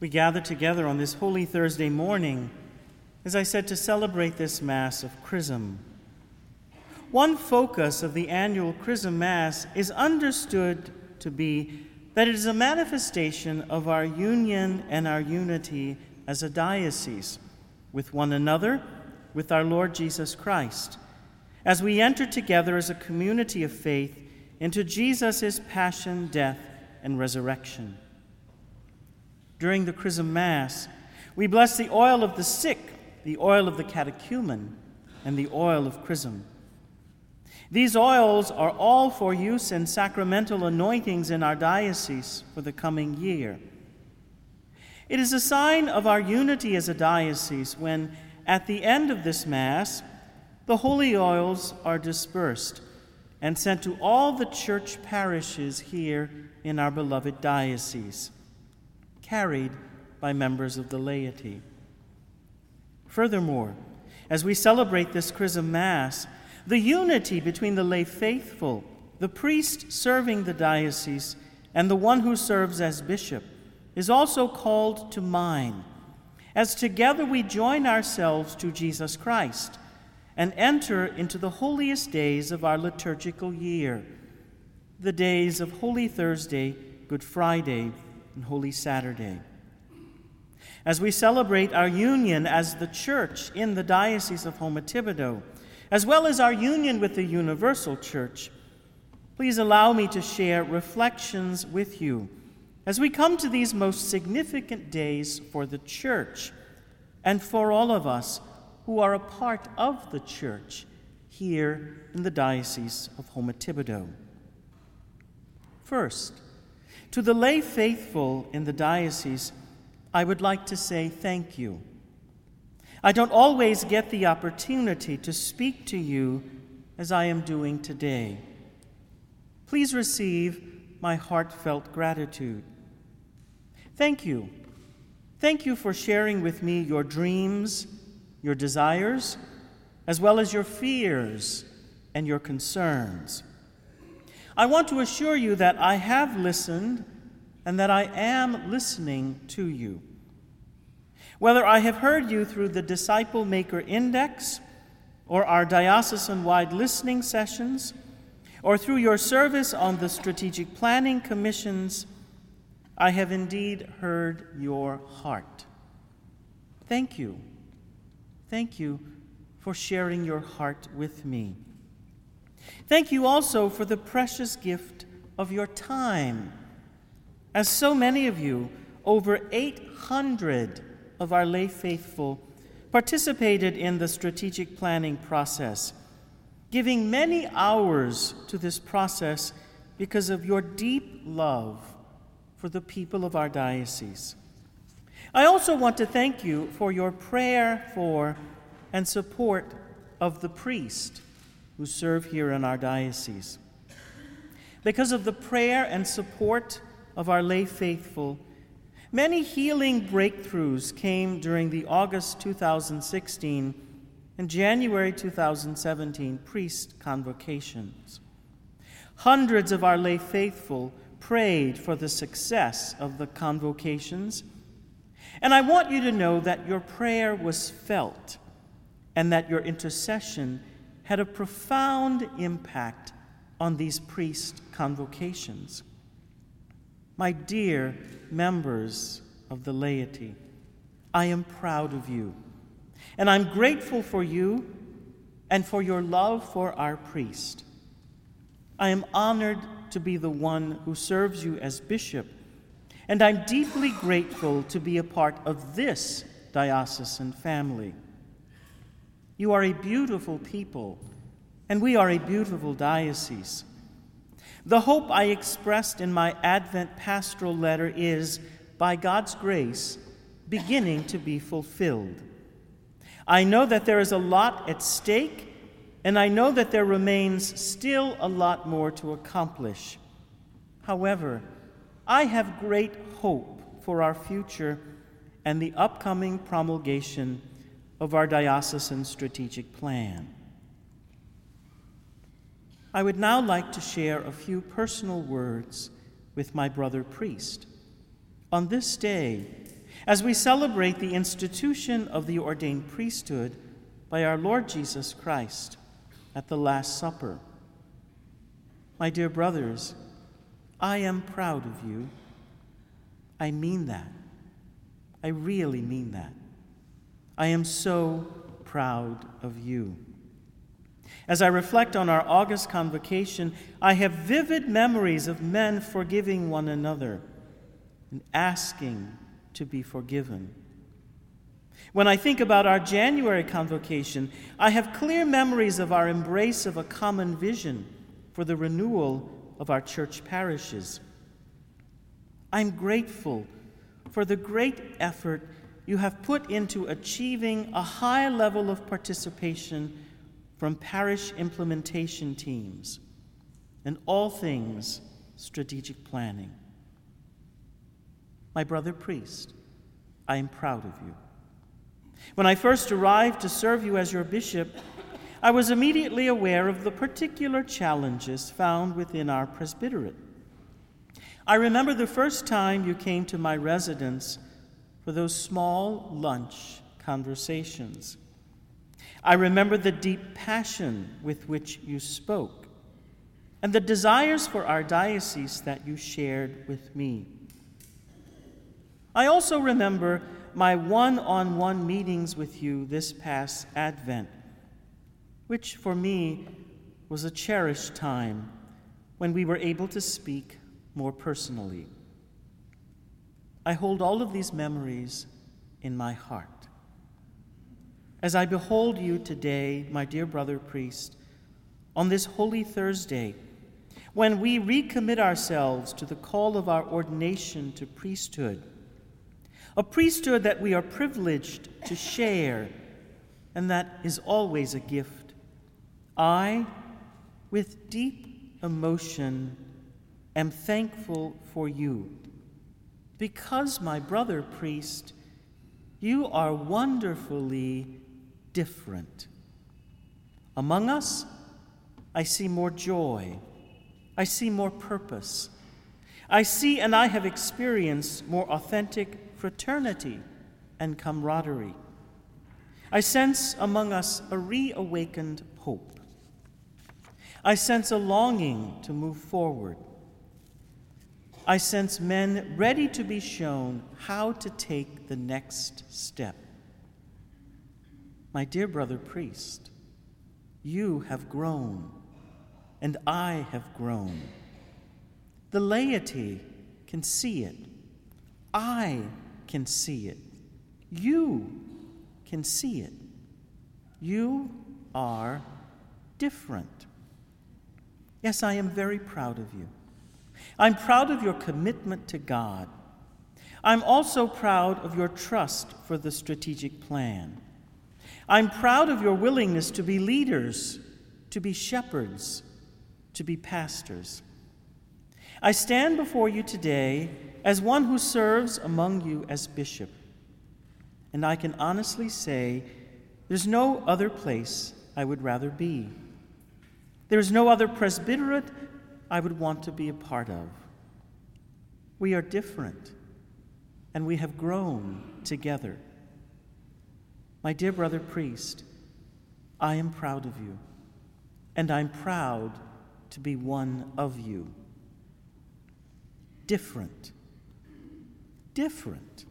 We gather together on this Holy Thursday morning, as I said, to celebrate this Mass of Chrism. One focus of the annual Chrism Mass is understood to be that it is a manifestation of our union and our unity as a diocese with one another, with our Lord Jesus Christ, as we enter together as a community of faith into Jesus' passion, death, and resurrection. During the Chrism Mass, we bless the oil of the sick, the oil of the catechumen, and the oil of chrism. These oils are all for use in sacramental anointings in our diocese for the coming year. It is a sign of our unity as a diocese when, at the end of this Mass, the holy oils are dispersed and sent to all the church parishes here in our beloved diocese, carried by members of the laity. Furthermore, as we celebrate this Chrism Mass, the unity between the lay faithful, the priest serving the diocese, and the one who serves as bishop is also called to mind, as together we join ourselves to Jesus Christ and enter into the holiest days of our liturgical year, the days of Holy Thursday, Good Friday, and Holy Saturday. As we celebrate our union as the church in the Diocese of Houma Thibodaux, as well as our union with the Universal Church, please allow me to share reflections with you as we come to these most significant days for the church and for all of us who are a part of the church here in the Diocese of Houma Thibodaux. First, to the lay faithful in the diocese, I would like to say thank you. I don't always get the opportunity to speak to you as I am doing today. Please receive my heartfelt gratitude. Thank you. Thank you for sharing with me your dreams, your desires, as well as your fears and your concerns. I want to assure you that I have listened and that I am listening to you. Whether I have heard you through the Disciple Maker Index or our diocesan wide listening sessions, or through your service on the strategic planning commissions, I have indeed heard your heart. Thank you. Thank you for sharing your heart with me. Thank you also for the precious gift of your time. As so many of you, over 800 of our lay faithful participated in the strategic planning process, giving many hours to this process because of your deep love for the people of our diocese. I also want to thank you for your prayer for and support of the priest who serve here in our diocese. Because of the prayer and support of our lay faithful, Many healing breakthroughs came during the August 2016 and January 2017 priest convocations. Hundreds of our lay faithful prayed for the success of the convocations. And I want you to know that your prayer was felt and that your intercession had a profound impact on these priest convocations. My dear members of the laity, I am proud of you, and I'm grateful for you and for your love for our priest. I am honored to be the one who serves you as bishop, and I'm deeply grateful to be a part of this diocesan family. You are a beautiful people, and we are a beautiful diocese. The hope I expressed in my Advent pastoral letter is, by God's grace, beginning to be fulfilled. I know that there is a lot at stake, and I know that there remains still a lot more to accomplish. However, I have great hope for our future and the upcoming promulgation of our diocesan strategic plan. I would now like to share a few personal words with my brother priest. On this day, as we celebrate the institution of the ordained priesthood by our Lord Jesus Christ at the Last Supper. My dear brothers, I am proud of you. I mean that. I really mean that. I am so proud of you. As I reflect on our August convocation, I have vivid memories of men forgiving one another and asking to be forgiven. When I think about our January convocation, I have clear memories of our embrace of a common vision for the renewal of our church parishes. I'm grateful for the great effort you have put into achieving a high level of participation from parish implementation teams and all things strategic planning. My brother priest, I am proud of you. When I first arrived to serve you as your bishop, I was immediately aware of the particular challenges found within our presbyterate. I remember the first time you came to my residence for those small lunch conversations. I remember the deep passion with which you spoke and the desires for our diocese that you shared with me. I also remember my one on one meetings with you this past Advent, which for me was a cherished time when we were able to speak more personally. I hold all of these memories in my heart. As I behold you today, my dear brother priest, on this Holy Thursday, when we recommit ourselves to the call of our ordination to priesthood, a priesthood that we are privileged to share and that is always a gift. I, with deep emotion, am thankful for you because, my brother priest, you are wonderfully different. Among us, I see more joy, I see more purpose. I see and I have experienced more authentic fraternity and camaraderie. I sense among us a reawakened hope. I sense a longing to move forward. I sense men ready to be shown how to take the next step. My dear brother priest, you have grown, and I have grown. The laity can see it. I can see it. You can see it. You are different. Yes, I am very proud of you. I'm proud of your commitment to God. I'm also proud of your trust for the strategic plan. I'm proud of your willingness to be leaders, to be shepherds, to be pastors. I stand before you today as one who serves among you as bishop. And I can honestly say there's no other place I would rather be. There's no other presbyterate I would want to be a part of. We are different, and we have grown together. My dear brother priest, I am proud of you, and I'm proud to be one of you. Different different.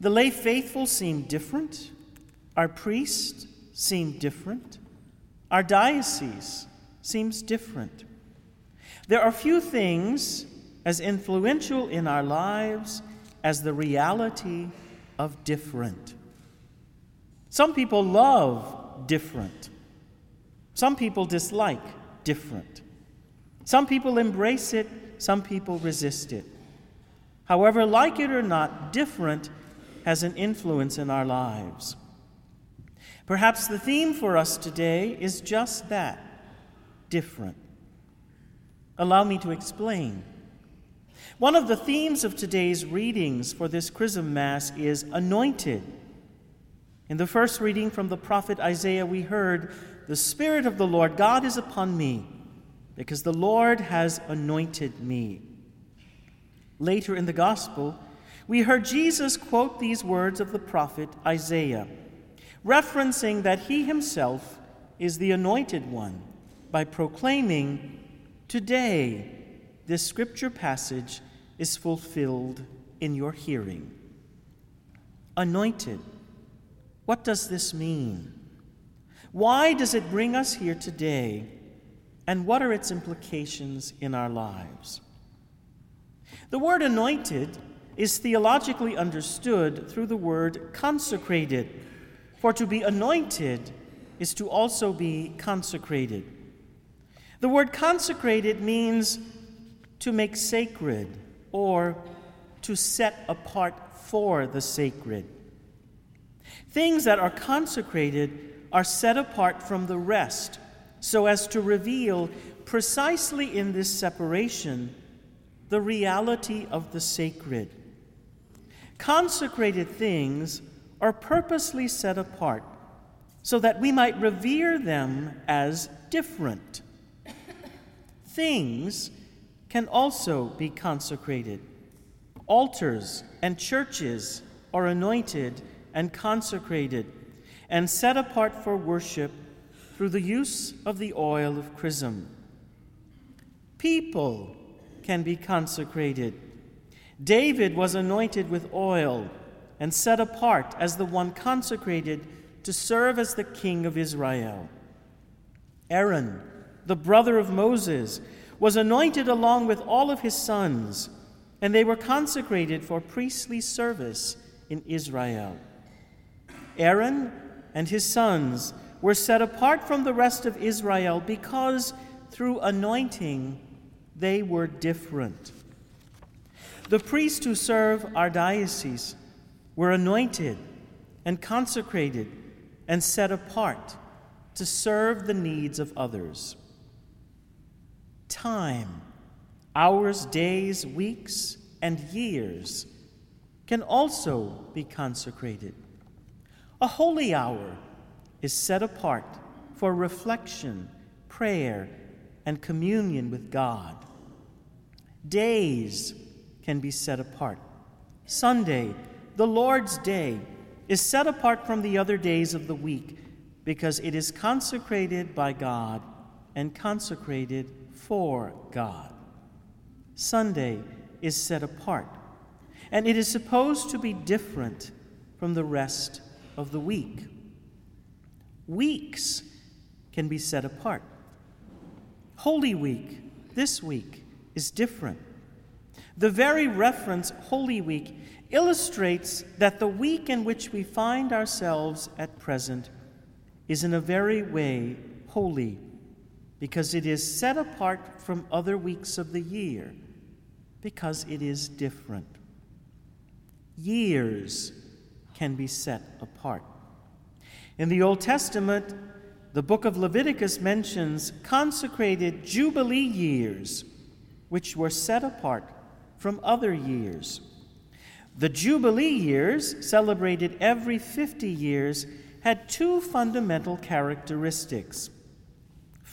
The lay faithful seem different. Our priests seem different. Our diocese seems different. There are few things as influential in our lives as the reality of different. Some people love different. Some people dislike different. Some people embrace it, some people resist it. However, like it or not, different has an influence in our lives. Perhaps the theme for us today is just that different. Allow me to explain. One of the themes of today's readings for this Chrism Mass is anointed. In the first reading from the prophet Isaiah, we heard, The Spirit of the Lord God is upon me, because the Lord has anointed me. Later in the Gospel, we heard Jesus quote these words of the prophet Isaiah, referencing that he himself is the anointed one by proclaiming, Today, this scripture passage is fulfilled in your hearing. Anointed. What does this mean? Why does it bring us here today? And what are its implications in our lives? The word anointed is theologically understood through the word consecrated, for to be anointed is to also be consecrated. The word consecrated means to make sacred or to set apart for the sacred. Things that are consecrated are set apart from the rest so as to reveal precisely in this separation the reality of the sacred. Consecrated things are purposely set apart so that we might revere them as different. Things can also be consecrated. Altars and churches are anointed and consecrated and set apart for worship through the use of the oil of chrism. People can be consecrated. David was anointed with oil and set apart as the one consecrated to serve as the king of Israel. Aaron, the brother of Moses, was anointed along with all of his sons, and they were consecrated for priestly service in Israel. Aaron and his sons were set apart from the rest of Israel because through anointing they were different. The priests who serve our diocese were anointed and consecrated and set apart to serve the needs of others. Time, hours, days, weeks, and years can also be consecrated. A holy hour is set apart for reflection, prayer, and communion with God. Days can be set apart. Sunday, the Lord's Day, is set apart from the other days of the week because it is consecrated by God and consecrated for God. Sunday is set apart, and it is supposed to be different from the rest of the week. Weeks can be set apart. Holy Week, this week, is different. The very reference, Holy Week, illustrates that the week in which we find ourselves at present is in a very way holy because it is set apart from other weeks of the year, because it is different. Years can be set apart. In the Old Testament, the book of Leviticus mentions consecrated Jubilee years, which were set apart from other years. The Jubilee years, celebrated every 50 years, had two fundamental characteristics.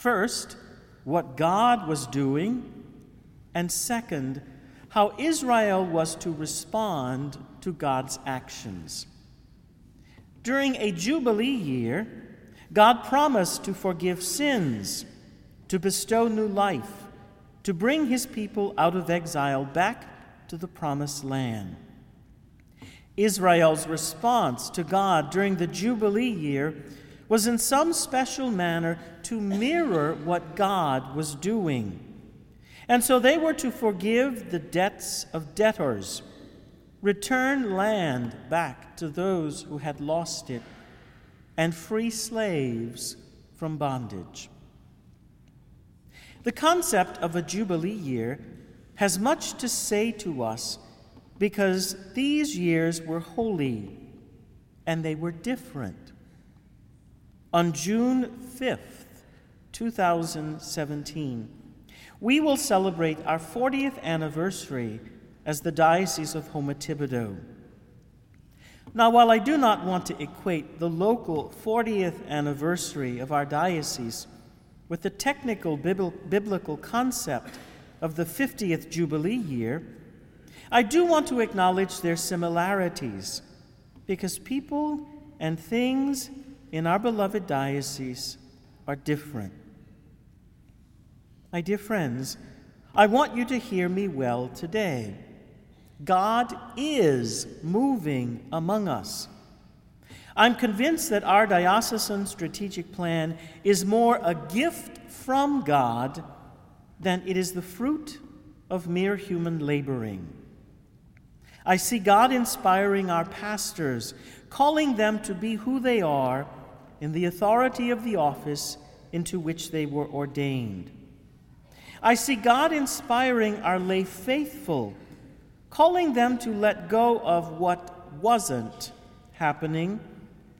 First, what God was doing, and second, how Israel was to respond to God's actions. During a Jubilee year, God promised to forgive sins, to bestow new life, to bring his people out of exile back to the promised land. Israel's response to God during the Jubilee year was in some special manner to mirror what God was doing. And so they were to forgive the debts of debtors return land back to those who had lost it, and free slaves from bondage. The concept of a Jubilee year has much to say to us because these years were holy and they were different. On June 5th, 2017, we will celebrate our 40th anniversary as the Diocese of Houma Thibodaux. Now, while I do not want to equate the local 40th anniversary of our diocese with the technical biblical concept of the 50th Jubilee year, I do want to acknowledge their similarities because people and things in our beloved diocese are different. My dear friends, I want you to hear me well today. God is moving among us. I'm convinced that our diocesan strategic plan is more a gift from God than it is the fruit of mere human laboring. I see God inspiring our pastors, calling them to be who they are in the authority of the office into which they were ordained. I see God inspiring our lay faithful, calling them to let go of what wasn't happening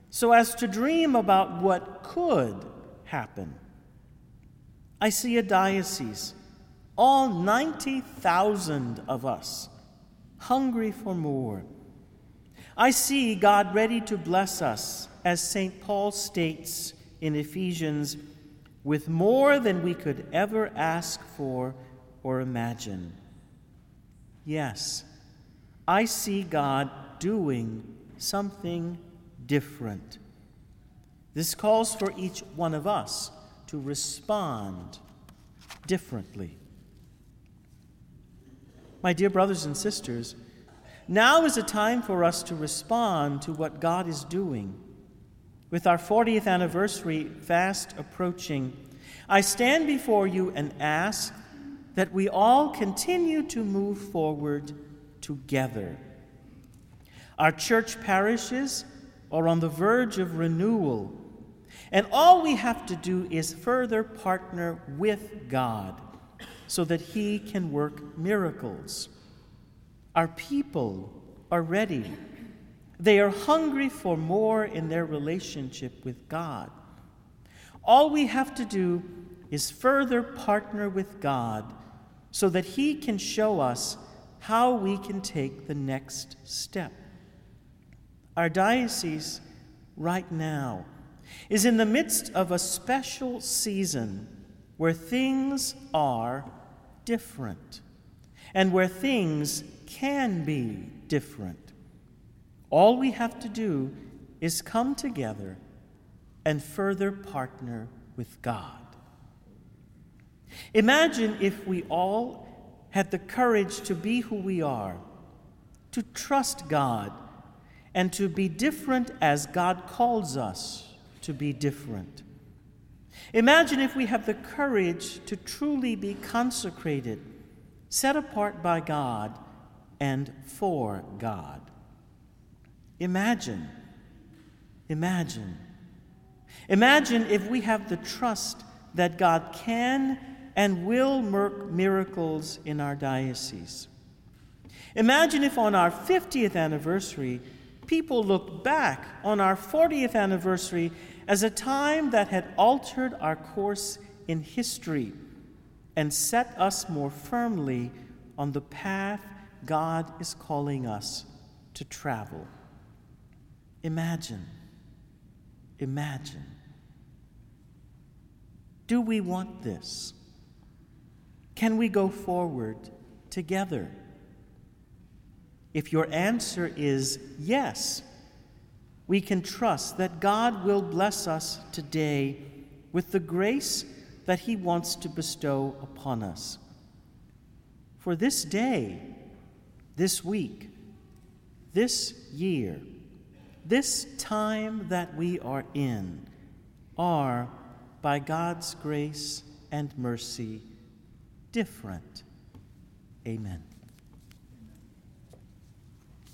so as to dream about what could happen. I see a diocese, all 90,000 of us, hungry for more. I see God ready to bless us, as St. Paul states in Ephesians, with more than we could ever ask for or imagine. Yes, I see God doing something different. This calls for each one of us to respond differently. My dear brothers and sisters, now is a time for us to respond to what God is doing. With our 40th anniversary fast approaching, I stand before you and ask that we all continue to move forward together. Our church parishes are on the verge of renewal, and all we have to do is further partner with God so that He can work miracles. Our people are ready. They are hungry for more in their relationship with God. All we have to do is further partner with God so that He can show us how we can take the next step. Our diocese, right now, is in the midst of a special season where things are different and where things can be different. All we have to do is come together and further partner with God. Imagine if we all had the courage to be who we are, to trust God, and to be different as God calls us to be different. Imagine if we have the courage to truly be consecrated, set apart by God, and for God. Imagine, imagine, imagine if we have the trust that God can and will work miracles in our diocese. Imagine if on our 50th anniversary, people looked back on our 40th anniversary as a time that had altered our course in history and set us more firmly on the path God is calling us to travel. Imagine, imagine. Do we want this? Can we go forward together? If your answer is yes, we can trust that God will bless us today with the grace that He wants to bestow upon us. For this day, this week, this year, this time that we are in, are, by God's grace and mercy, different. Amen.